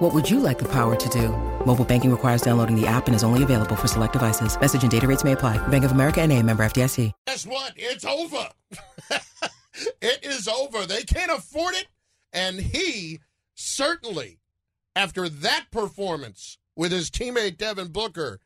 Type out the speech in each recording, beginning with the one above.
What would you like the power to do? Mobile banking requires downloading the app and is only available for select devices. Message and data rates may apply. Bank of America and a member FDIC. Guess what? It's over. it is over. They can't afford it. And he certainly, after that performance with his teammate Devin Booker,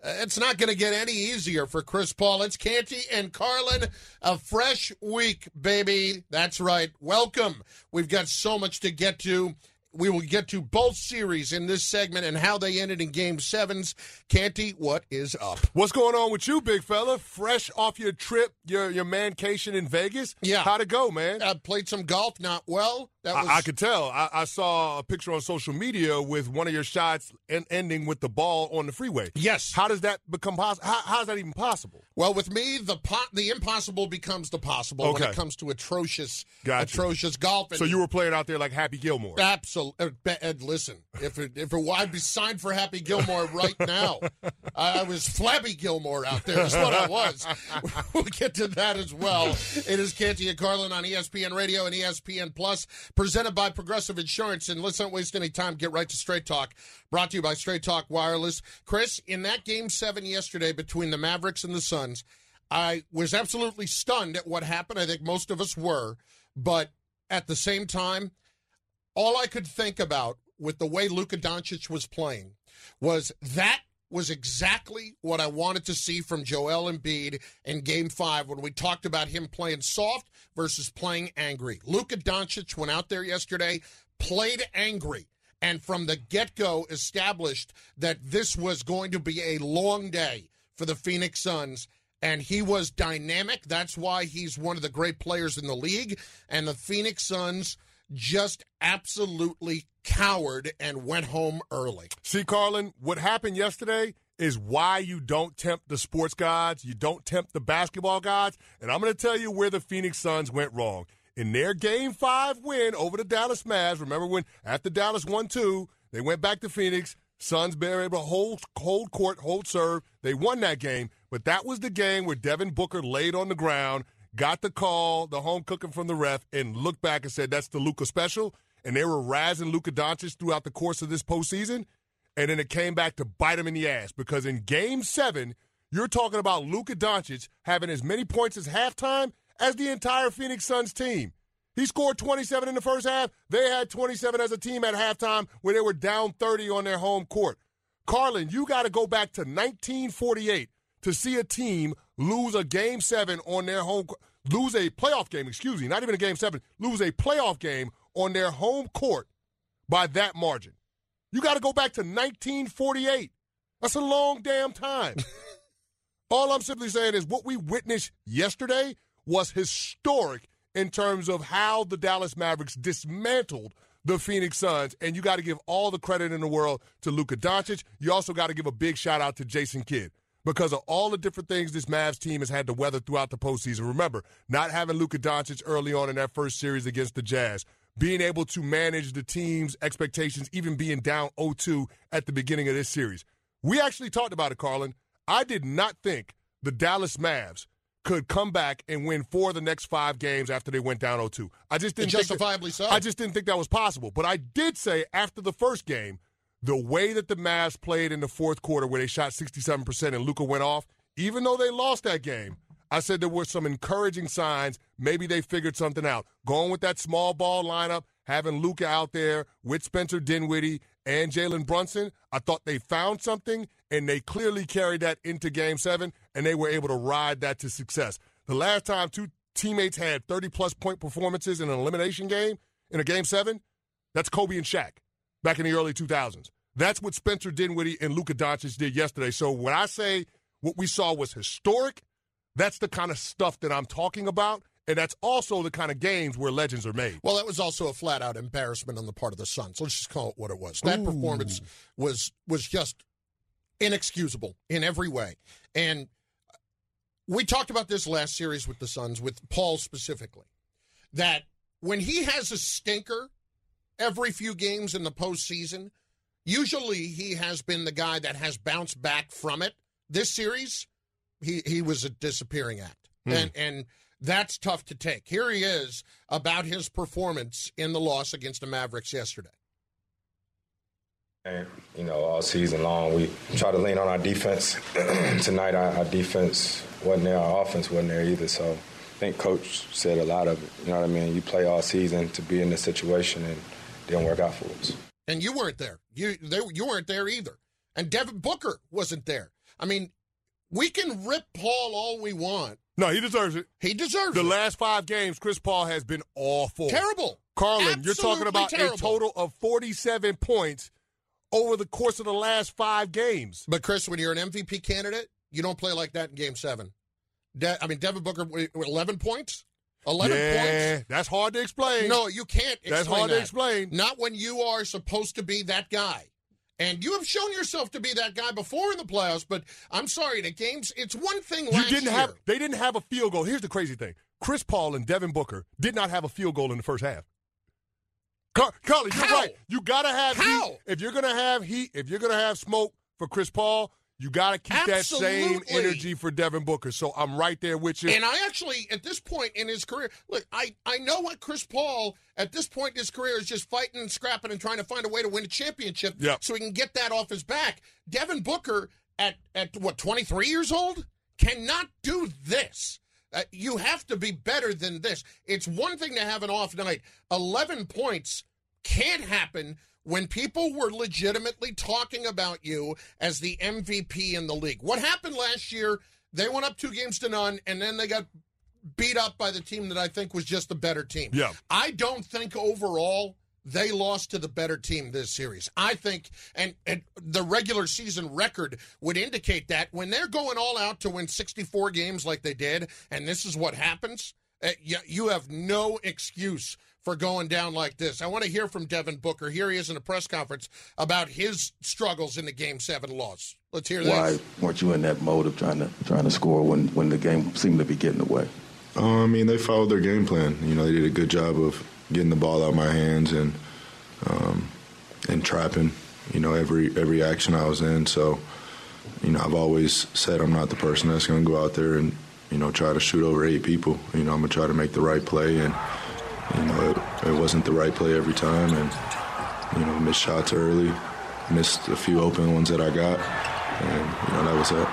uh, it's not going to get any easier for Chris Paul. It's Canty and Carlin. A fresh week, baby. That's right. Welcome. We've got so much to get to. We will get to both series in this segment and how they ended in game sevens. Canty, what is up? What's going on with you, big fella? Fresh off your trip, your your mancation in Vegas? Yeah. How'd it go, man? I played some golf, not well. Was I, I could tell. I, I saw a picture on social media with one of your shots en- ending with the ball on the freeway. Yes. How does that become possible? How, how's that even possible? Well, with me, the po- the impossible becomes the possible when it comes to atrocious, Gotcha. atrocious golf. And So you were playing out there like Happy Gilmore. absolutely. Uh, Ed, listen, if it, if it, I'd be signed for Happy Gilmore right now. I, I was Flabby Gilmore out there. Is what I was. We'll get to that as well. It is Canty and Carlin on ESPN Radio and ESPN Plus, presented by Progressive Insurance. And let's not waste any time. Get right to Straight Talk. Brought to you by Straight Talk Wireless. Chris, in that game seven yesterday between the Mavericks and the Suns, I was absolutely stunned at what happened. I think most of us were. But at the same time, all I could think about with the way Luka Doncic was playing was that was exactly what I wanted to see from Joel Embiid in game five when we talked about him playing soft versus playing angry. Luka Doncic went out there yesterday, played angry, and from the get go established that this was going to be a long day for the Phoenix Suns. And he was dynamic. That's why he's one of the great players in the league. And the Phoenix Suns just absolutely cowered and went home early. See, Carlin, what happened yesterday is why you don't tempt the sports gods, you don't tempt the basketball gods, and I'm going to tell you where the Phoenix Suns went wrong. In their Game 5 win over the Dallas Mavs, remember when after Dallas won 2, they went back to Phoenix, Suns were able to hold, hold court, hold serve. They won that game, but that was the game where Devin Booker laid on the ground, got the call, the home cooking from the ref, and looked back and said, that's the Luka special. And they were razzing Luka Doncic throughout the course of this postseason. And then it came back to bite him in the ass because in game seven, you're talking about Luka Doncic having as many points as halftime as the entire Phoenix Suns team. He scored 27 in the first half. They had 27 as a team at halftime when they were down 30 on their home court. Carlin, you got to go back to 1948 to see a team lose a game seven on their home, lose a playoff game, excuse me, not even a game seven, lose a playoff game on their home court by that margin. You got to go back to 1948. That's a long damn time. All I'm simply saying is what we witnessed yesterday was historic in terms of how the Dallas Mavericks dismantled the Phoenix Suns. And you got to give all the credit in the world to Luka Doncic. You also got to give a big shout out to Jason Kidd because of all the different things this Mavs team has had to weather throughout the postseason. Remember, not having Luka Doncic early on in that first series against the Jazz, being able to manage the team's expectations, even being down 0-2 at the beginning of this series. We actually talked about it, Carlin. I did not think the Dallas Mavs could come back and win four of the next five games after they went down 0-2. I just didn't think that- Justifiably so. I just didn't think that was possible. But I did say after the first game, the way that the Mavs played in the fourth quarter, where they shot 67% and Luka went off, even though they lost that game, I said there were some encouraging signs. Maybe they figured something out. Going with that small ball lineup, having Luka out there with Spencer Dinwiddie and Jalen Brunson, I thought they found something, and they clearly carried that into game seven, and they were able to ride that to success. The last time two teammates had 30 plus point performances in an elimination game, in a game seven, that's Kobe and Shaq back in the early 2000s. That's what Spencer Dinwiddie and Luka Doncic did yesterday. So when I say what we saw was historic, that's the kind of stuff that I'm talking about. And that's also the kind of games where legends are made. Well, that was also a flat out embarrassment on the part of the Suns. Let's just call it what it was. That performance was was just inexcusable in every way. And we talked about this last series with the Suns, with Paul specifically, that when he has a stinker every few games in the postseason, usually he has been the guy that has bounced back from it. This series, he he was a disappearing act, Hmm. and and that's tough to take. Here he is about his performance in the loss against the Mavericks yesterday. And, you know, all season long, we try to lean on our defense. Tonight, our, our defense wasn't there, our offense wasn't there either. So I think Coach said a lot of it. You know what I mean? You play all season to be in this situation, and it didn't work out for us. and you weren't there. You they, you weren't there either. And Devin Booker wasn't there. I mean, we can rip Paul all we want. No, he deserves it. He deserves The it. last five games, Chris Paul has been awful. Terrible. Carlin, you're talking about terrible. a total of 47 points over the course of the last five games. But Chris, when you're an MVP candidate, you don't play like that in Game Seven. De- I mean, Devin Booker, eleven points. Eleven yeah, points. that's hard to explain. No, you can't. that's hard that. to explain. Not when you are supposed to be that guy. And you have shown yourself to be that guy before in the playoffs. But I'm sorry, the games. It's one thing. You didn't year. have. They didn't have a field goal. Here's the crazy thing: Chris Paul and Devin Booker did not have a field goal in the first half. Car- Carly, you're How? right. You gotta have How? heat. If you're gonna have heat, if you're gonna have smoke for Chris Paul, you gotta keep that same energy for Devin Booker. So I'm right there with you. And I actually, at this point in his career, look, I, I know what Chris Paul, at this point in his career, is just fighting and scrapping and trying to find a way to win a championship Yep. so he can get that off his back. Devin Booker, at, at what, 23 years old, cannot do this. Uh, you have to be better than this. It's one thing to have an off night. 11 points can't happen when people were legitimately talking about you as the MVP in the league. What happened last year? They went up two games to none, and then they got beat up by the team that I think was just the better team. Yeah. I don't think overall they lost to the better team this series. I think, and, and the regular season record would indicate that when they're going all out to win 64 games like they did, and this is what happens, uh, you, you have no excuse for going down like this. I want to hear from Devin Booker. Here he is in a press conference about his struggles in the Game Seven loss. Let's hear that. Why this. weren't you in that mode of trying to trying to score when, when the game seemed to be getting away? Uh, I mean, they followed their game plan. You know, they did a good job of getting the ball out of my hands and um, and trapping. You know, every every action I was in. So, you know, I've always said I'm not the person that's going to go out there and you know try to shoot over eight people. You know, I'm gonna try to make the right play, and you know, it, it wasn't the right play every time, and you know, missed shots early, missed a few open ones that I got, and you know, that was it.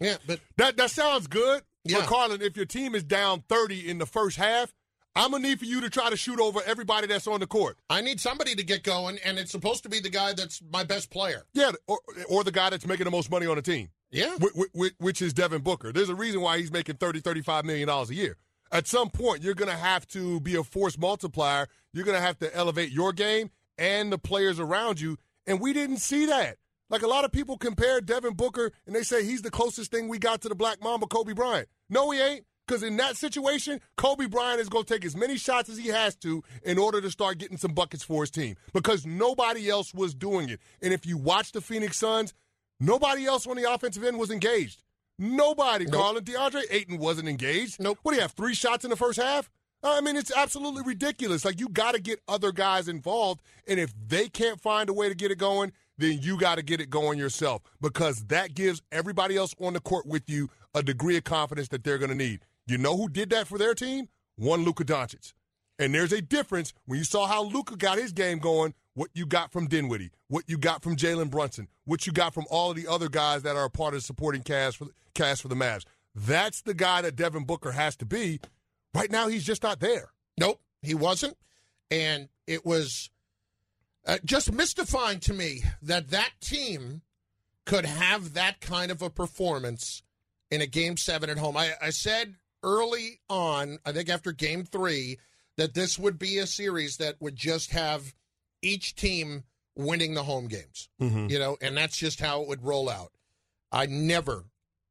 Yeah, but That that sounds good. Yeah. But Carlin, if your team is down 30 in the first half, I'm gonna need for you to try to shoot over everybody that's on the court. I need somebody to get going, and it's supposed to be the guy that's my best player. Yeah, or, or the guy that's making the most money on the team, Yeah. which, which, which is Devin Booker. There's a reason why he's making 30, 35 million dollars a year. At some point, you're gonna have to be a force multiplier. You're gonna have to elevate your game and the players around you. And we didn't see that. Like a lot of people compare Devin Booker and they say he's the closest thing we got to the Black Mamba, Kobe Bryant. No, he ain't. Because in that situation, Kobe Bryant is going to take as many shots as he has to in order to start getting some buckets for his team. Because nobody else was doing it. And if you watch the Phoenix Suns, nobody else on the offensive end was engaged. Nobody, Nope. Carlin. DeAndre Ayton wasn't engaged. Nope. What do you have? Three shots in the first half? Uh, I mean, it's absolutely ridiculous. Like, you got to get other guys involved. And if they can't find a way to get it going, then you got to get it going yourself because that gives everybody else on the court with you a degree of confidence that they're going to need. You know who did that for their team? One Luka Doncic. And there's a difference when you saw how Luka got his game going, what you got from Dinwiddie, what you got from Jalen Brunson, what you got from all of the other guys that are a part of the supporting cast for, cast for the Mavs. That's the guy that Devin Booker has to be. Right now, he's just not there. Nope, he wasn't. And it was uh, just mystifying to me that that team could have that kind of a performance in a game seven at home. I, I said early on, I think after game three, that this would be a series that would just have each team winning the home games. Mm-hmm. You know, and that's just how it would roll out. I never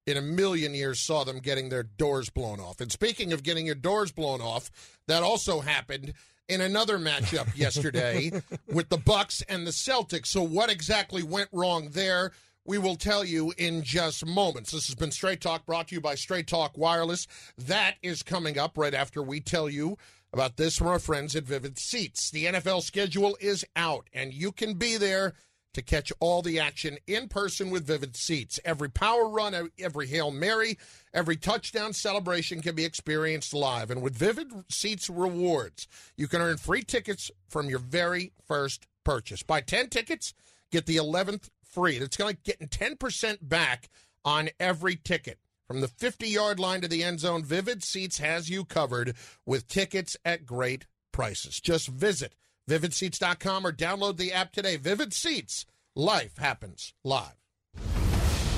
in a million years saw them getting their doors blown off. And speaking of getting your doors blown off, that also happened in another matchup yesterday with the Bucks and the Celtics. So what exactly went wrong there? we will tell you in just moments. This has been Straight Talk brought to you by Straight Talk Wireless. That is coming up right after we tell you about this from our friends at Vivid Seats. The NFL schedule is out, and you can be there to catch all the action in person with Vivid Seats. Every power run, every Hail Mary, every touchdown celebration can be experienced live. And with Vivid Seats rewards, you can earn free tickets from your very first purchase. Buy 10 tickets, get the 11th free. That's like getting 10% back on every ticket. From the 50 yard line to the end zone, Vivid Seats has you covered with tickets at great prices. Just visit vividseats.com or download the app today. Vivid Seats, life happens live.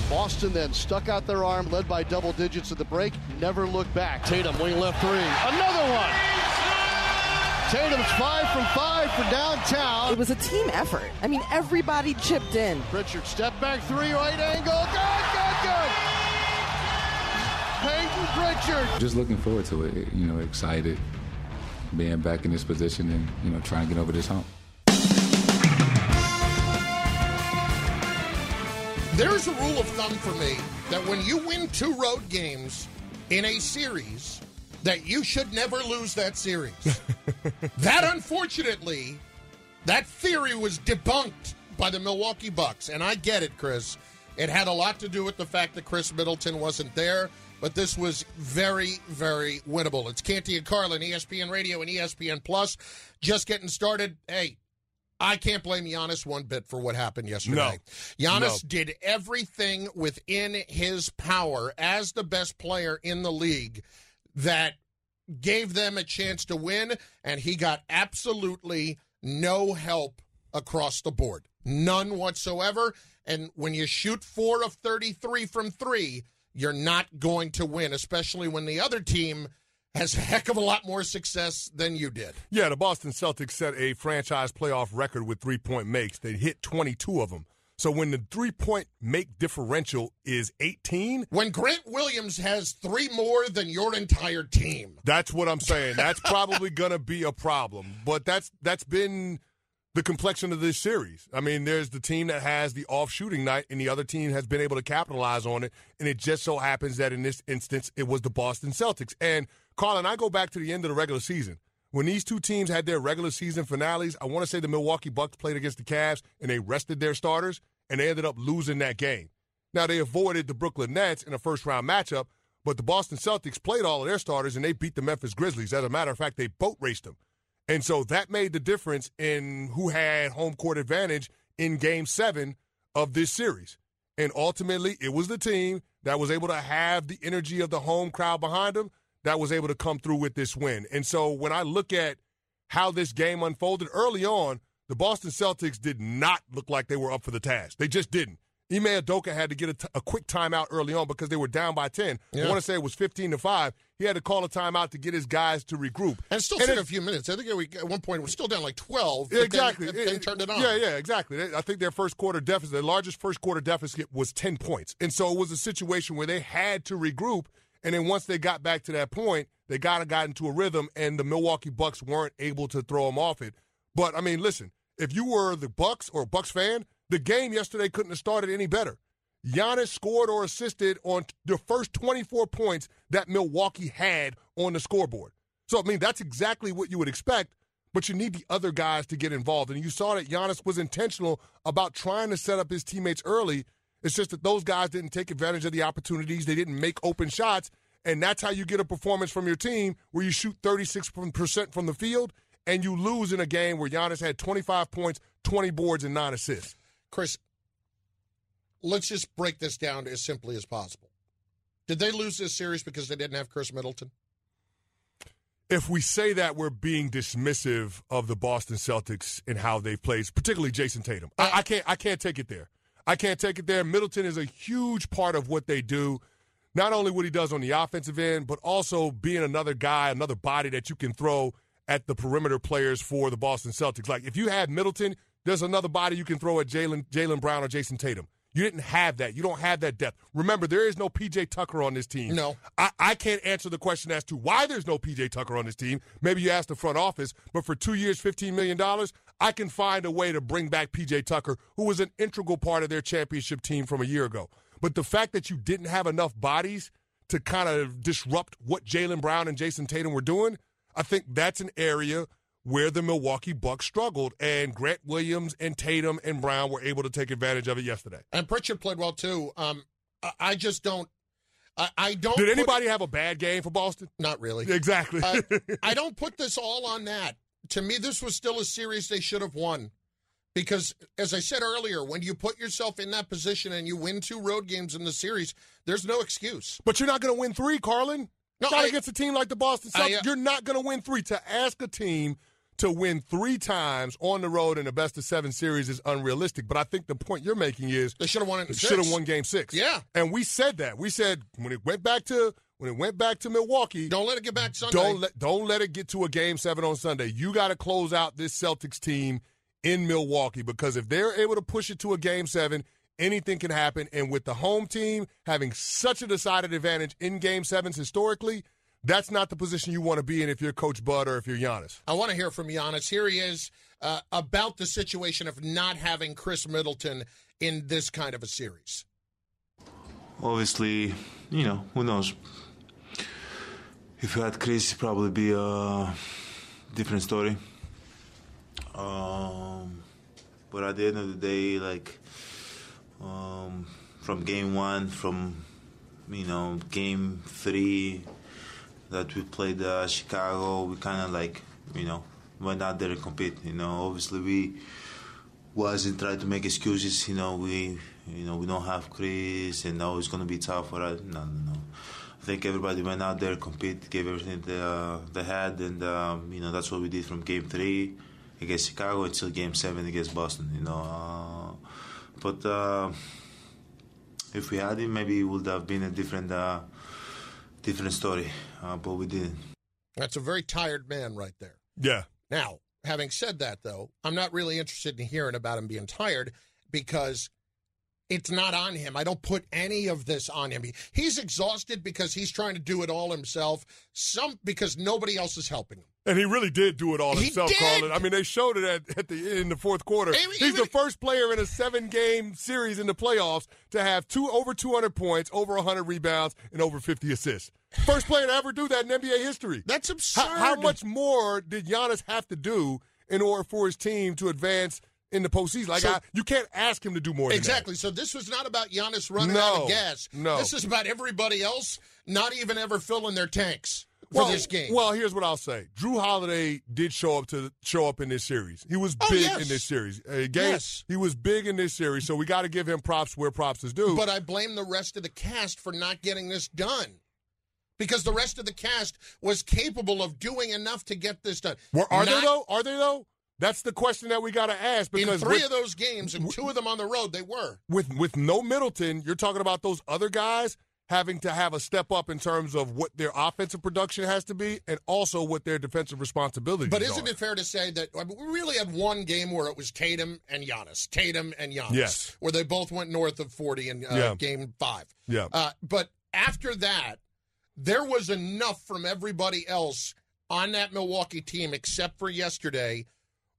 Boston then stuck out their arm, led by double digits at the break, never looked back. Tatum, wing left three. Another one! Tatum's five from five for downtown. It was a team effort. I mean, everybody chipped in. Pritchard, step back three, right angle. Good, good, good. Payton Pritchard. Just looking forward to it. You know, excited being back in this position and you know trying to get over this hump. There's a rule of thumb for me that when you win two road games in a series, that you should never lose that series. that unfortunately, that theory was debunked by the Milwaukee Bucks, and I get it, Chris. It had a lot to do with the fact that Khris Middleton wasn't there but this was very, very winnable. It's Canty and Carlin, ESPN Radio and ESPN Plus, just getting started. Hey, I can't blame Giannis one bit for what happened yesterday. No. Giannis No. did everything within his power as the best player in the league that gave them a chance to win, and he got absolutely no help across the board. None whatsoever. And when you shoot four of 33 from three, you're not going to win, especially when the other team has a heck of a lot more success than you did. Yeah, the Boston Celtics set a franchise playoff record with three point makes. They hit 22 of them. So when the three point make differential is 18, When Grant Williams has three more than your entire team, that's what I'm saying. That's probably going to be a problem. But that's that's been the complexion of this series. I mean, there's the team that has the off shooting night, and the other team has been able to capitalize on it. And it just so happens that in this instance, it was the Boston Celtics. And Carlin, I go back to the end of the regular season. When these two teams had their regular season finales, I want to say the Milwaukee Bucks played against the Cavs and they rested their starters, and they ended up losing that game. Now, they avoided the Brooklyn Nets in a first round matchup, but the Boston Celtics played all of their starters and they beat the Memphis Grizzlies. As a matter of fact, they boat raced them. And so that made the difference in who had home court advantage in game seven of this series. And ultimately, it was the team that was able to have the energy of the home crowd behind them that was able to come through with this win. And so when I look at how this game unfolded early on, the Boston Celtics did not look like they were up for the task. They just didn't. Ime Udoka had to get a, t- a quick timeout early on because they were down by 10. Yeah. I want to say it was 15 to 5. He had to call a timeout to get his guys to regroup. and still And took a few minutes. I think we, at one point we're still down like 12. Yeah, exactly. Then, then turned it on. Yeah, yeah, exactly. I think their first quarter deficit, their largest first quarter deficit was 10 points. And so it was a situation where they had to regroup. And then once they got back to that point, they got to got into a rhythm, and the Milwaukee Bucks weren't able to throw them off it. But I mean, listen, if you were the Bucks or a Bucks fan, the game yesterday couldn't have started any better. Giannis scored or assisted on the first 24 points that Milwaukee had on the scoreboard. So, I mean, that's exactly what you would expect, but you need the other guys to get involved. And you saw that Giannis was intentional about trying to set up his teammates early. It's just that those guys didn't take advantage of the opportunities, they didn't make open shots. And that's how you get a performance from your team where you shoot 36% from the field and you lose in a game where Giannis had 25 points, 20 boards, and nine assists. Chris, let's just break this down as simply as possible. Did they lose this series because they didn't have Khris Middleton? if we say that we're being dismissive of the Boston Celtics and how they've played, particularly Jayson Tatum, I, I can't I can't take it there. I can't take it there. Middleton is a huge part of what they do. Not only what he does on the offensive end, but also being another guy, another body that you can throw at the perimeter players for the Boston Celtics. Like if you had Middleton, there's another body you can throw at Jaylen Jaylen Brown or Jayson Tatum. You didn't have that. You don't have that depth. Remember, there is no PJ Tucker on this team. No. I, I can't answer the question as to why there's no PJ Tucker on this team. Maybe you ask the front office, but for two years, $15 million, I can find a way to bring back PJ Tucker, who was an integral part of their championship team from a year ago. But the fact that you didn't have enough bodies to kind of disrupt what Jaylen Brown and Jayson Tatum were doing, I think that's an area where the Milwaukee Bucks struggled, and Grant Williams and Tatum and Brown were able to take advantage of it yesterday. And Pritchard played well too. Um, I just don't. I, I don't. Did anybody put, have a bad game for Boston? Not really. Exactly. uh, I don't put this all on that. To me, this was still a series they should have won. Because, as I said earlier, when you put yourself in that position and you win two road games in the series, there's no excuse. But you're not going to win three, Carlin. No, not I- against a team like the Boston Celtics. I, uh, you're not going to win three. To ask a team to win three times on the road in a best of seven series is unrealistic. But I think the point you're making is They should have won it in they should have won Game Six. Yeah. and we said that. We said when it went back to when it went back to Milwaukee. Don't let it get back Sunday. Don't let don't let it get to a game seven on Sunday. You got to close out this Celtics team in Milwaukee because if they're able to push it to a game seven, anything can happen. And with the home team having such a decided advantage in game sevens historically, that's not the position you want to be in if you're Coach Bud or if you're Giannis. I want to hear from Giannis. Here he is uh, about the situation of not having Chris Middleton in this kind of a series. Obviously, you know, who knows? If you had Chris, it'd probably be a different story. Um, but at the end of the day, like um, from game one, from you know game three that we played uh, Chicago, we kind of like you know went out there and compete. You know, obviously we wasn't trying to make excuses. You know, we you know we don't have Chris, and now it's gonna be tough for us. No, no, no. I think everybody went out there, compete, gave everything they, uh, they had, and um, you know that's what we did from game three against Chicago until game seven against Boston. You know, uh, but uh, if we had him, maybe it would have been a different uh, different story. Uh, but we didn't. That's a very tired man right there. Yeah. Now, having said that, though, I'm not really interested in hearing about him being tired because it's not on him. I don't put any of this on him. He- He's exhausted because he's trying to do it all himself. Some because nobody else is helping him. And he really did do it all He himself, did! Carlin. I mean, they showed it at, at the in the fourth quarter. Even- He's even- the first player in a seven-game series in the playoffs to have two over 200 points, over 100 rebounds, and over 50 assists. First player to ever do that in NBA history. That's absurd. How, how much more did Giannis have to do in order for his team to advance in the postseason? Like, So- I, you can't ask him to do more. than that. Exactly. So this was not about Giannis running No, out of gas. no. This is about everybody else not even ever filling their tanks well, this game. Well, here's what I'll say: Jrue Holiday did show up to show up in this series. He was Oh, big yes. in this series. Uh, Yes. he was big in this series. So we got to give him props where props is due. But I blame the rest of the cast for not getting this done. Because the rest of the cast was capable of doing enough to get this done. Were- are they though? Are they though? That's the question that we got to ask In because three with, of those games and two of them on the road, they were. with with no Middleton, you're talking about those other guys having to have a step up in terms of what their offensive production has to be and also what their defensive responsibilities But isn't it fair to say that I mean, we really had one game where it was Tatum and Giannis, Tatum and Giannis, Yes. where they both went north of 40 in uh, Yeah. game five. Yeah. Uh, but after that, there was enough from everybody else on that Milwaukee team, except for yesterday,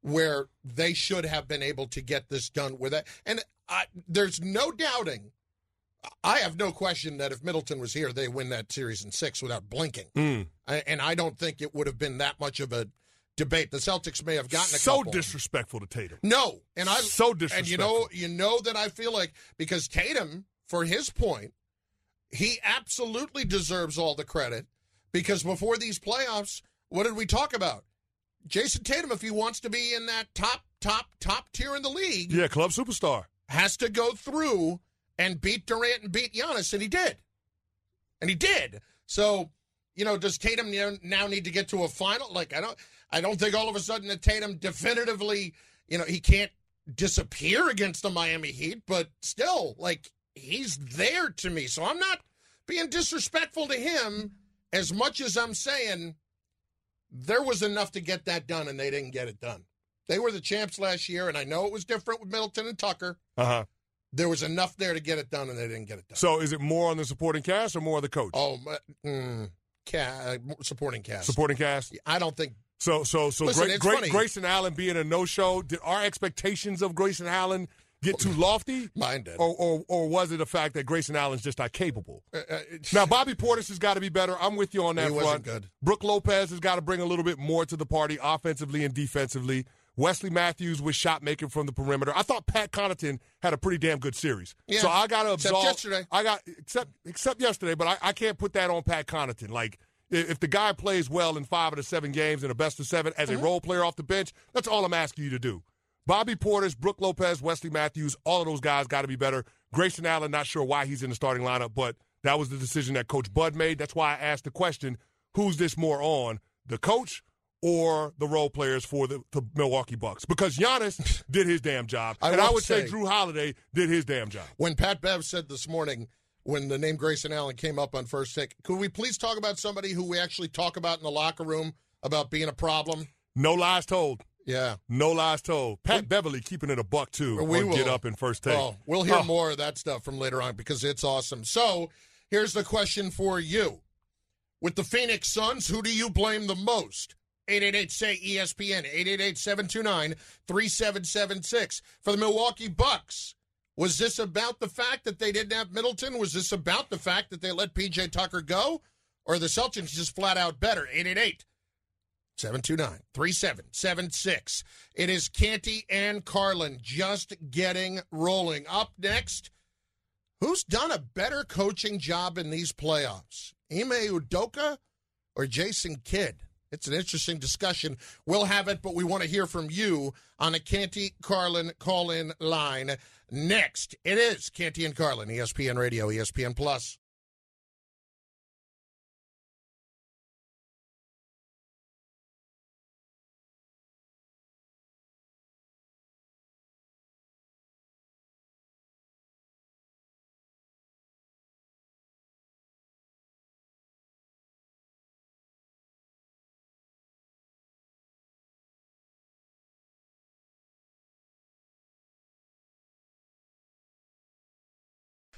where they should have been able to get this done with it. And I, there's no doubting. I have no question that if Middleton was here, they win that series in six without blinking. Mm. I- And I don't think it would have been that much of a debate. The Celtics may have gotten a so couple. disrespectful to Tatum? No, and I So disrespectful. And you know, you know that I feel like because Tatum, for his point, he absolutely deserves all the credit because before these playoffs, what did we talk about? Jayson Tatum, if he wants to be in that top, top, top tier in the league, Yeah, club superstar. has to go through and beat Durant and beat Giannis, and he did. And he did. So, you know, does Tatum now- need to get to a final? Like, I don't, I don't think all of a sudden that Tatum definitively, you know, he can't disappear against the Miami Heat, but still, like, he's there to me. So I'm not being disrespectful to him as much as I'm saying there was enough to get that done, and they didn't get it done. They were the champs last year, and I know it was different with Middleton and Tucker. Uh huh. There was enough there to get it done, and they didn't get it done. So is it more on the supporting cast or more on the coach? Oh, mm, ca- uh, supporting cast. Supporting cast. I don't think So, so, so, Listen, Gra- it's Gra- funny. Grayson Allen being a no-show. Did our expectations of Grayson Allen get too lofty? Mine did. Or, or, or was it the fact that Grayson Allen's just not capable? Uh, uh, Now, Bobby Portis has got to be better. I'm with you on that He wasn't front. good. Brook Lopez has got to bring a little bit more to the party offensively and defensively. Wesley Matthews was shot making from the perimeter. I thought Pat Connaughton had a pretty damn good series. Yeah. So I got to absolve. Except yesterday. I got except except yesterday, but I, I can't put that on Pat Connaughton. Like if the guy plays well in five of the seven games in a best of seven as a uh-huh. role player off the bench, that's all I'm asking you to do. Bobby Portis, Brook Lopez, Wesley Matthews, all of those guys got to be better. Grayson Allen, not sure why he's in the starting lineup, but that was the decision that Coach Bud made. That's why I asked the question: Who's this more on, the coach or the role players for the, the Milwaukee Bucks? Because Giannis did his damn job, I and I would say, say- Jrue Holiday did his damn job. when Pat Bev said this morning, when the name Grayson Allen came up on first take, could we please talk about somebody who we actually talk about in the locker room about being a problem? No lies told. Yeah. No lies told. Pat Beverley keeping it a buck too. We will get up in first take. Oh, we'll hear Oh. more of that stuff from later on because it's awesome. So here's the question for you. With the Phoenix Suns, who do you blame the most? 888 say ESPN, 888 729 3776. For the Milwaukee Bucks, was this about the fact that they didn't have Middleton? Was this about the fact that they let PJ Tucker go? Or the Celtics just flat out better? 888 729 3776. It is Canty and Carlin just getting rolling. Up next, who's done a better coaching job in these playoffs? Ime Udoka or Jason Kidd? It's an interesting discussion. We'll have it, but we want to hear from you on a Canty Carlin call in line next. It is Canty and Carlin, ESPN Radio, ESPN Plus.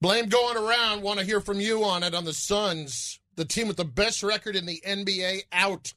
Blame going around. Want to hear from you on it on the Suns, the team with the best record in the NBA out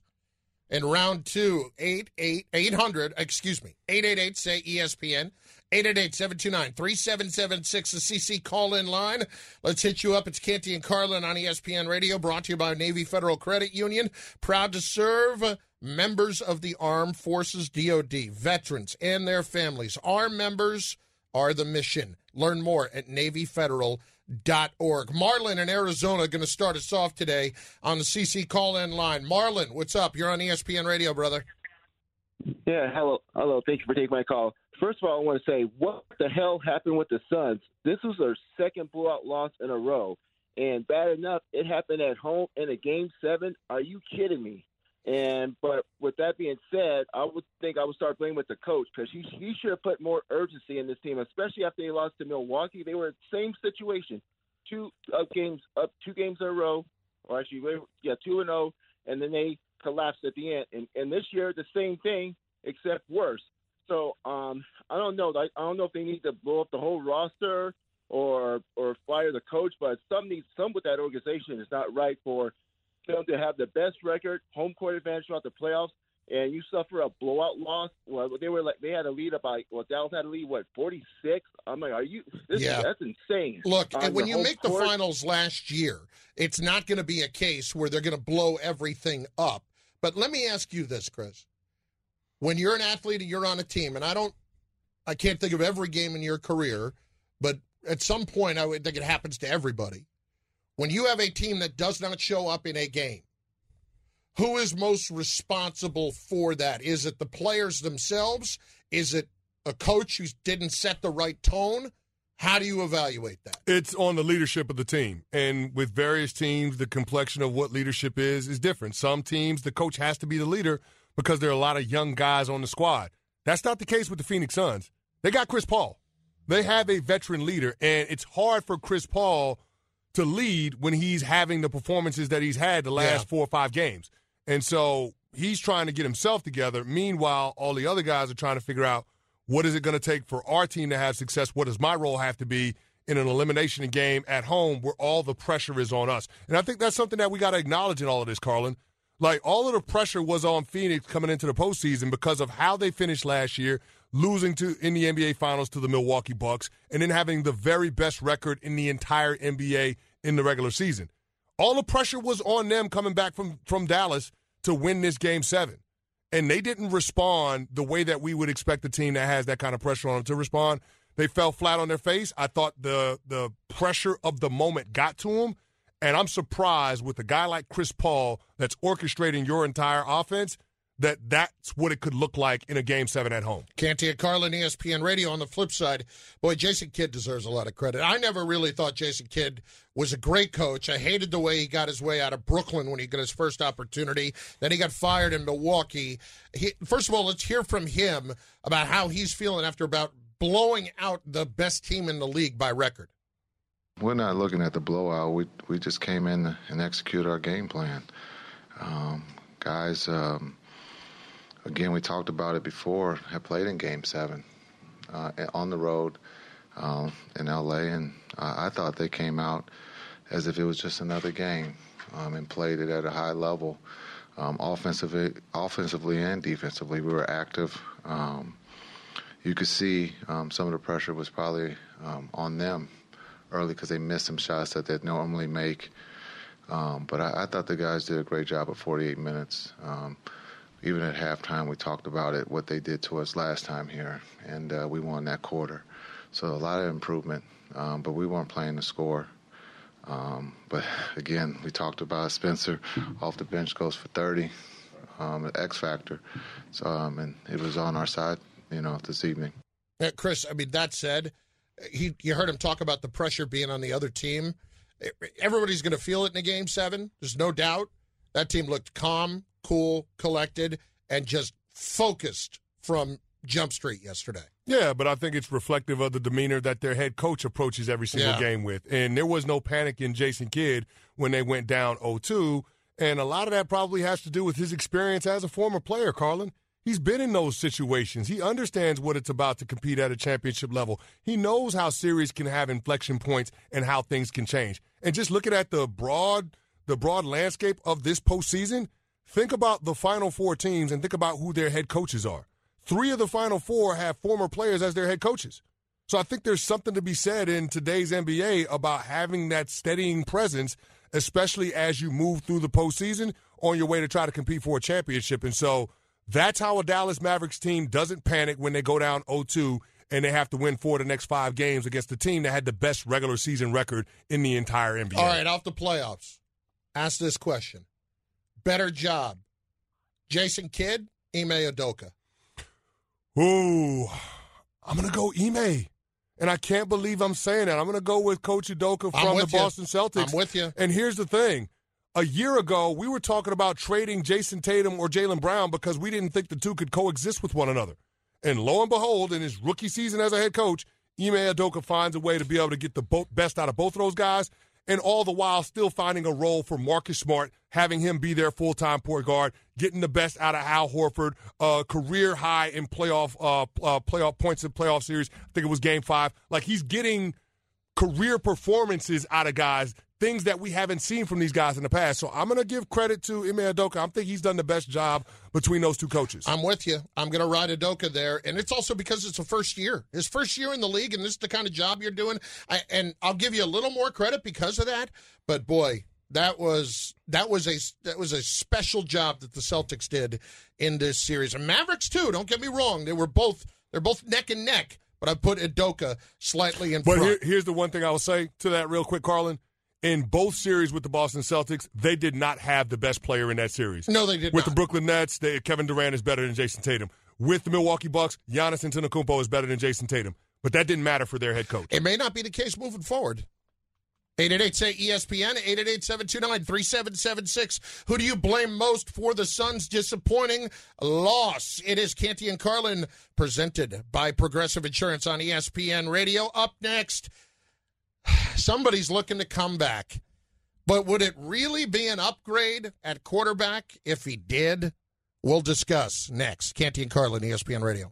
in round two. 8 8 800, excuse me, 888 say ESPN. 888-729-3776, the CC call-in line. Let's hit you up. It's Canty and Carlin on ESPN Radio, brought to you by Navy Federal Credit Union. Proud to serve members of the Armed Forces DOD, veterans and their families. Our members are the mission. Learn more at NavyFederal.org. Marlin in Arizona going to start us off today on the CC call-in line. Marlin, what's up? You're on ESPN Radio, brother. Yeah, hello, hello. Thank you for taking my call. First of all, I want to say, what the hell happened with the Suns? This was their second blowout loss in a row, and bad enough, it happened at home in a game seven. Are you kidding me? And but with that being said, I would think I would start blaming with the coach because he he should have put more urgency in this team, especially after they lost to Milwaukee. They were in the same situation, two up games up two games in a row, or actually yeah two and zero, oh, and then they collapsed at the end. And and this year the same thing except worse. So um, I don't know. I don't know if they need to blow up the whole roster or or fire the coach, but some needs some with that organization is not right for them to have the best record, home court advantage throughout the playoffs, and you suffer a blowout loss. Well, they were like they had a lead about well, Dallas had a lead what forty six. I'm like, are you? This yeah, that's insane. Look, On when you make court, the finals last year, it's not going to be a case where they're going to blow everything up. But let me ask you this, Chris: When you're an athlete and you're on a team, and I don't, I can't think of every game in your career, but at some point, I would think it happens to everybody when you have a team that does not show up in a game, who is most responsible for that? Is it the players themselves? Is it a coach who didn't set the right tone? How do you evaluate that? It's on the leadership of the team. And with various teams, the complexion of what leadership is is different. Some teams, the coach has to be the leader because there are a lot of young guys on the squad. That's not the case with the Phoenix Suns. They got Chris Paul. They have a veteran leader, and it's hard for Chris Paul – to lead when he's having the performances that he's had the last yeah. four or five games. And so he's trying to get himself together. Meanwhile, all the other guys are trying to figure out what is it going to take for our team to have success? What does my role have to be in an elimination game at home where all the pressure is on us? And I think that's something that we got to acknowledge in all of this, Carlin. Like all of the pressure was on Phoenix coming into the postseason because of how they finished last year, losing to in the NBA Finals to the Milwaukee Bucks, and then having the very best record in the entire NBA in the regular season. All the pressure was on them coming back from from Dallas to win this game seven. And they didn't respond the way that we would expect a team that has that kind of pressure on them to respond. They fell flat on their face. I thought the the pressure of the moment got to them. And I'm surprised with a guy like Chris Paul that's orchestrating your entire offense that that's what it could look like in a game seven at home. Canty and Carlin, ESPN Radio. On the flip side, boy, Jason Kidd deserves a lot of credit. I never really thought Jason Kidd was a great coach. I hated the way he got his way out of Brooklyn when he got his first opportunity. Then he got fired in Milwaukee. He, first of all, let's hear from him about how he's feeling after about blowing out the best team in the league by record. We're not looking at the blowout. We we just came in and executed our game plan. Um, guys. Um, again, we talked about it before. Have played in Game Seven uh, on the road uh, in LA, and I, I, thought they came out as if it was just another game um, and played it at a high level, um, offensively, offensively and defensively. We were active. Um, you could see um, some of the pressure was probably um, on them early because they missed some shots that they'd normally make. But I, I, thought the guys did a great job at 48 minutes even at halftime, we talked about it, what they did to us last time here, and uh, we won that quarter. So a lot of improvement, um, but we weren't playing the score. Um, but again, we talked about Spencer off the bench goes for 30, um, X factor. So, um, and it was on our side, you know, this evening. Chris, I mean, that said, he, you heard him talk about the pressure being on the other team. Everybody's going to feel it in a game seven. There's no doubt. That team looked calm, cool, collected, and just focused from Jump Street yesterday. Yeah, but I think it's reflective of the demeanor that their head coach approaches every single yeah. game with. And there was no panic in Jason Kidd when they went down 0 2. And a lot of that probably has to do with his experience as a former player, Carlin. He's been in those situations. He understands what it's about to compete at a championship level. He knows how series can have inflection points and how things can change. And just looking at the broad the broad landscape of this postseason, think about the final four teams and think about who their head coaches are. Three of the final four have former players as their head coaches. So I think there's something to be said in today's NBA about having that steadying presence, especially as you move through the postseason on your way to try to compete for a championship. And so that's how a Dallas Mavericks team doesn't panic when they go down 0-2 and they have to win four of the next five games against the team that had the best regular season record in the entire NBA. All right, off the playoffs. Ask this question. Better job. Jason Kidd, Ime Udoka. Ooh, I'm going to go Ime. And I can't believe I'm saying that. I'm going to go with Coach Udoka from the Boston you. Celtics. I'm with you. And here's the thing. A year ago, we were talking about trading Jayson Tatum or Jaylen Brown because we didn't think the two could coexist with one another. And lo and behold, in his rookie season as a head coach, Ime Udoka finds a way to be able to get the best out of both of those guys and all the while still finding a role for Marcus Smart, having him be their full time point guard, getting the best out of Al Horford, uh, career high in playoff uh, uh, playoff points in playoff series. I think it was Game Five. Like he's getting career performances out of guys things that we haven't seen from these guys in the past. So I'm going to give credit to Ime Udoka. I think he's done the best job between those two coaches. I'm with you. I'm going to ride Udoka there, and it's also because it's a first year, his first year in the league, and this is the kind of job you're doing. I, and I'll give you a little more credit because of that. But boy, that was that was a that was a special job that the Celtics did in this series, and Mavericks too. Don't get me wrong; they were both they're both neck and neck. But I put Udoka slightly in but front. But here, here's the one thing I will say to that real quick, Carlin in both series with the Boston Celtics, they did not have the best player in that series. No, they did not. with not. the Brooklyn Nets, they, Kevin Durant is better than Jayson Tatum. With the Milwaukee Bucks, Giannis Antetokounmpo is better than Jayson Tatum. But that didn't matter for their head coach. It may not be the case moving forward. 888 say ESPN, 888 729 3776. Who do you blame most for the Suns' disappointing loss? It is Canty and Carlin presented by Progressive Insurance on ESPN Radio. Up next, somebody's looking to come back. But would it really be an upgrade at quarterback if he did? We'll discuss next. Canty and Carlin, ESPN Radio.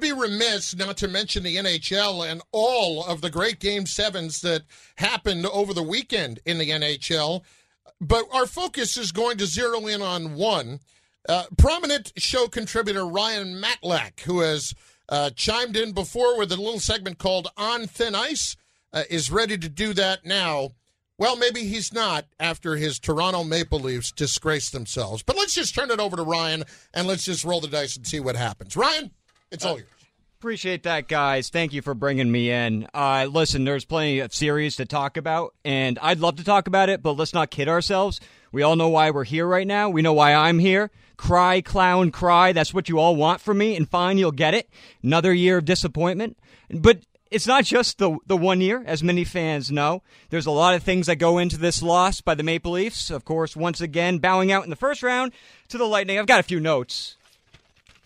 Would be remiss not to mention the NHL and all of the great game sevens that happened over the weekend in the NHL. But our focus is going to zero in on one. Uh, prominent show contributor Ryan Matlack, who has uh, chimed in before with a little segment called On Thin Ice, uh, is ready to do that now. Well, maybe he's not after his Toronto Maple Leafs disgraced themselves. But let's just turn it over to Ryan and let's just roll the dice and see what happens. Ryan, it's all yours. Appreciate that, guys. Thank you for bringing me in. Uh, listen, there's plenty of series to talk about, and I'd love to talk about it, but let's not kid ourselves. We all know why we're here right now. We know why I'm here. Cry, clown, cry. That's what you all want from me, and fine, you'll get it. Another year of disappointment. But it's not just the the one year, as many fans know. There's a lot of things that go into this loss by the Maple Leafs. Of course, once again, bowing out in the first round to the Lightning. I've got a few notes.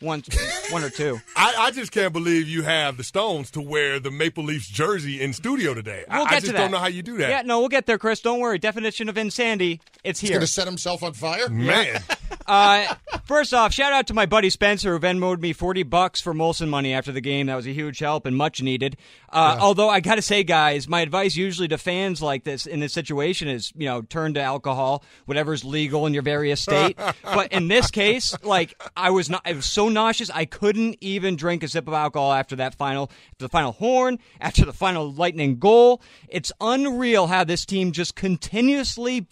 One, one or two. I, I just can't believe you have the Stones to wear the Maple Leafs jersey in studio today. We'll I, get I just to that. don't know how you do that. Yeah, no, we'll get there, Chris. Don't worry. Definition of insanity. It's He's here. going to set himself on fire? Man. Uh, first off, shout out to my buddy Spencer who Venmoed me forty bucks for Molson money after the game. That was a huge help and much needed. Uh, Although I got to say, guys, my advice usually to fans like this in this situation is, you know, turn to alcohol, whatever's legal in your various state. but in this case, like I was not, I was so nauseous I couldn't even drink a sip of alcohol after that final, after the final horn, after the final lightning goal. It's unreal how this team just continuously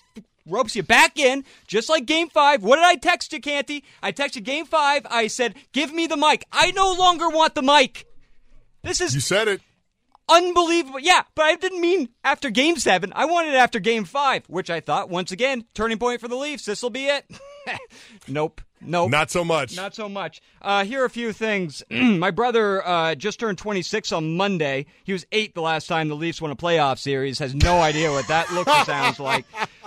ropes you back in, just like game five. What did I text you, Canty? I texted game five. I said, give me the mic. I no longer want the mic. This is You said it. Unbelievable. Yeah, but I didn't mean after game seven. I wanted it after game five, which I thought, once again, turning point for the Leafs. This will be it. nope. Nope. Not so much. Not so much. Uh, here are a few things. My brother uh, just turned 26 on Monday. He was eight the last time the Leafs won a playoff series. Has no idea what that looks or sounds like.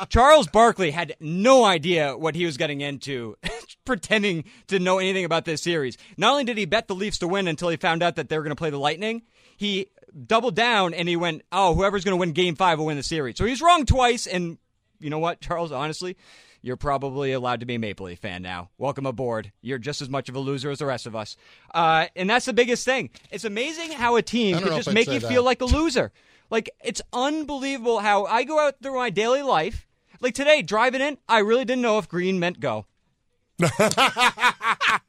Charles Barkley had no idea what he was getting into, pretending to know anything about this series. Not only did he bet the Leafs to win until he found out that they were going to play the Lightning, he doubled down and he went, "Oh, whoever's going to win Game Five will win the series." So he's wrong twice. And you know what, Charles? Honestly, you're probably allowed to be a Maple Leaf fan now. Welcome aboard. You're just as much of a loser as the rest of us. Uh, and that's the biggest thing. It's amazing how a team can just make you that. feel like a loser. Like, it's unbelievable how I go out through my daily life. Like today, driving in, I really didn't know if green meant go. I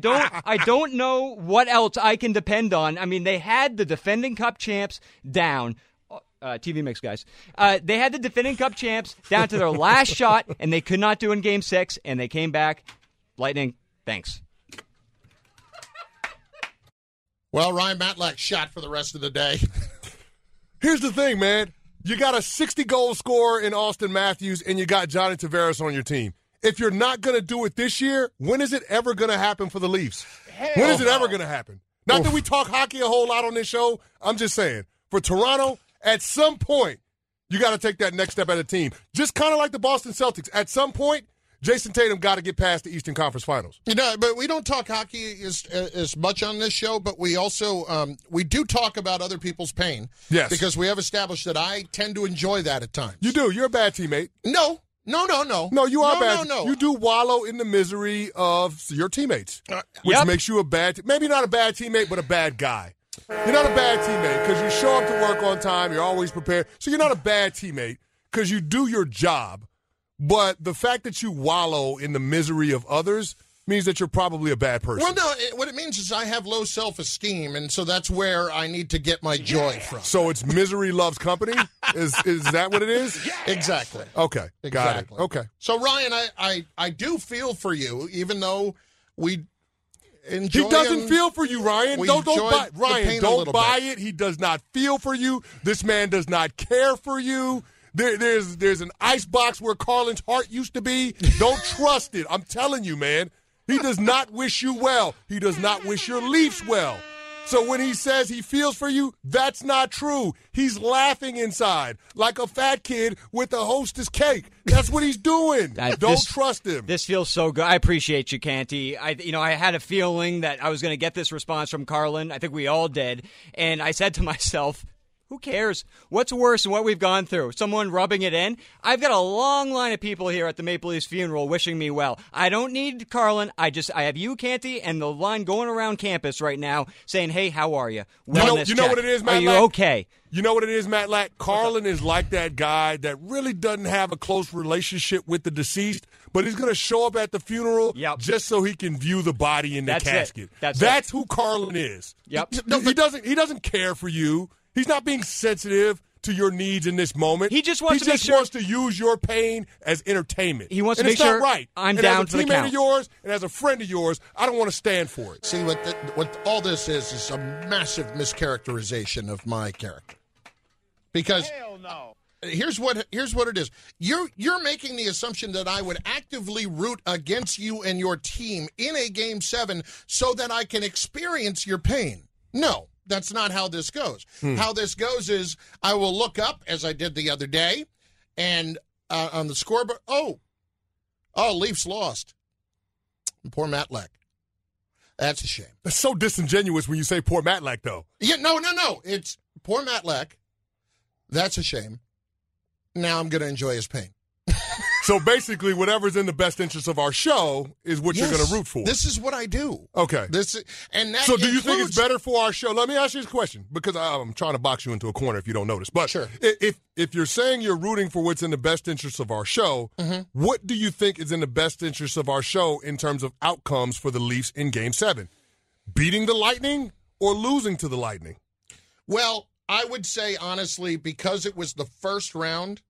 don't I don't know what else I can depend on. I mean, they had the defending cup champs down. Uh, TV mix guys. Uh, they had the defending cup champs down to their last shot, and they could not do in game six, and they came back. Lightning, thanks. Well, Ryan Matlack shot for the rest of the day. Here's the thing, man. You got a 60 goal scorer in Auston Matthews, and you got Johnny Tavares on your team. If you're not going to do it this year, when is it ever going to happen for the Leafs? when is it ever going to happen? Not that we talk hockey a whole lot on this show. I'm just saying, for Toronto, at some point, you got to take that next step as a team. Just kind of like the Boston Celtics. At some point, Jayson Tatum got to get past the Eastern Conference Finals. You know, but we don't talk hockey as as much on this show, but we also um, we do talk about other people's pain. Yes. because we have established that I tend to enjoy that at times. You do. You're a bad teammate. No, no, no, no. No, you are no, bad. No, no, You do wallow in the misery of your teammates, uh, which Yep. makes you a bad, maybe not a bad teammate, but a bad guy. You're not a bad teammate because you show up to work on time. You're always prepared. So you're not a bad teammate because you do your job. But the fact that you wallow in the misery of others means that you're probably a bad person. Well, no. It, what it means is I have low self esteem, and so that's where I need to get my joy from. So it's misery loves company. Is is that what it is? Yeah. Exactly. Okay, got Exactly. it. Okay. So Ryan, I, I I do feel for you, even though we enjoy. He doesn't feel for you, Ryan. Don't don't buy Ryan. Don't buy bit. it. He does not feel for you. This man does not care for you. There, there's there's an ice box where Carlin's heart used to be. Don't trust it. I'm telling you, man. He does not wish you well. He does not wish your Leafs well. So when he says he feels for you, that's not true. He's laughing inside like a fat kid with a hostess cake. That's what he's doing. Uh, Don't this- trust him. This feels so good. I appreciate you, Canty. I, you know, I had a feeling that I was going to get this response from Carlin. I think we all did, and I said to myself, Who cares? What's worse than what we've gone through? Someone rubbing it in? I've got a long line of people here at the Maple Leafs funeral wishing me well. I don't need Carlin. I just I have you, Canty, and the line going around campus right now saying, "Hey, how are you? You know, you know what it is, Matt Are you Lack? okay? You know what it is, Matt Lack? Carlin is like that guy that really doesn't have a close relationship with the deceased, but he's going to show up at the funeral just so he can view the body in the That's it. casket. That's That's who Carlin is. Yep. He, he doesn't. He doesn't care for you. He's not being sensitive to your needs in this moment. He just wants he to make just sure- wants to use your pain as entertainment. He wants and to it's make not sure right. I'm and down as for a the teammate count. of yours and as a friend of yours, I don't want to stand for it. See what the, what all this is is a massive mischaracterization of my character. Because Hell No. here's what here's what it is. You're you're making the assumption that I would actively root against you and your team in a game 7 so that I can experience your pain. No, that's not how this goes. Hmm. How this goes is I will look up as I did the other day and uh, on the scoreboard, oh. Oh, Leafs lost. Poor Matt Leck. That's a shame. That's so disingenuous when you say poor Matlack, though. Yeah, no, no, no. It's poor Matt Leck. That's a shame. Now I'm going to enjoy his pain. So basically, whatever's in the best interest of our show is what you're going to root for. This is what I do. Okay. This and that so do you think it's better for our show? Let me ask you this question because I'm trying to box you into a corner if you don't notice. But sure. if if you're saying you're rooting for what's in the best interest of our show, Mm-hmm. what do you think is in the best interest of our show in terms of outcomes for the Leafs in Game Seven? Beating the Lightning or losing to the Lightning? Well, I would say honestly, because it was the first round,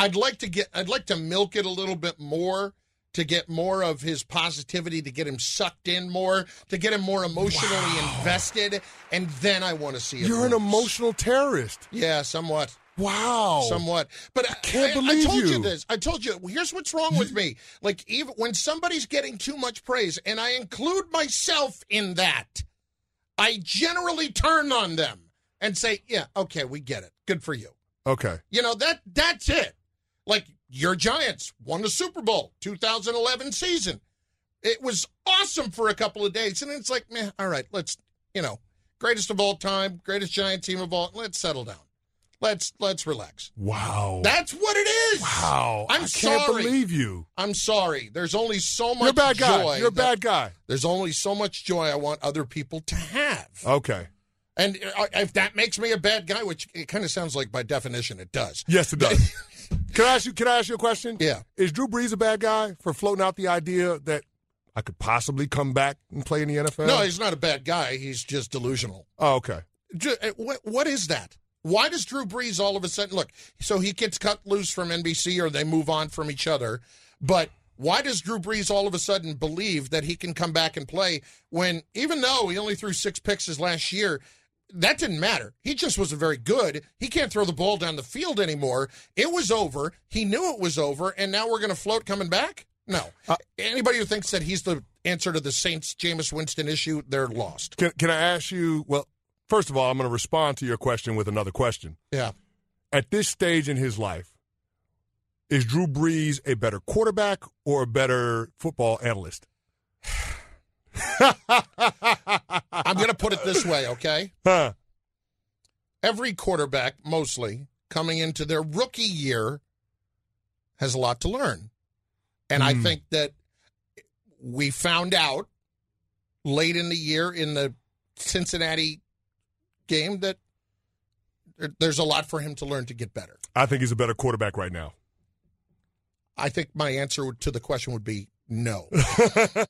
I'd like to get I'd like to milk it a little bit more to get more of his positivity, to get him sucked in more, to get him more emotionally invested, and then I want to see it. You're an emotional terrorist. Yeah, somewhat. Wow. Somewhat. But I can't I, believe I told you. you. this. I told you. Here's what's wrong with me. Like even when somebody's getting too much praise, and I include myself in that, I generally turn on them and say, "Yeah, okay, we get it. Good for you." Okay. You know that that's it. Like your Giants won the Super Bowl 2011 season. It was awesome for a couple of days, and it's like, man, all right, let's you know, greatest of all time, greatest Giant team of all. Let's settle down. Let's let's relax. Wow. That's what it is. Wow. I'm I can't sorry. believe you. I'm sorry. There's only so much You're a bad guy. joy. You're a bad guy. There's only so much joy I want other people to have. Okay. And uh, if that makes me a bad guy, which it kind of sounds like by definition it does. Yes, it does. can I ask you? Can I ask you a question? Yeah. Is Drew Brees a bad guy for floating out the idea that I could possibly come back and play in the NFL? No, he's not a bad guy. He's just delusional. Oh, okay. Uh, What, what is that? Why does Drew Brees all of a sudden look? So he gets cut loose from NBC, or they move on from each other. But why does Drew Brees all of a sudden believe that he can come back and play when, even though he only threw six picks his last year, that didn't matter. He just wasn't very good. He can't throw the ball down the field anymore. It was over. He knew it was over, and now we're going to float coming back. No. Uh, Anybody who thinks that he's the answer to the Saints Jameis Winston issue, they're lost. Can, can I ask you? Well, first of all, I'm going to respond to your question with another question. Yeah. At this stage in his life, is Drew Brees a better quarterback or a better football analyst? I'm going to put it this way, okay? Huh. Every quarterback, mostly, coming into their rookie year, has a lot to learn. And I Hmm. think that we found out late in the year in the Cincinnati game that there's a lot for him to learn to get better. I think he's a better quarterback right now. I think my answer to the question would be no.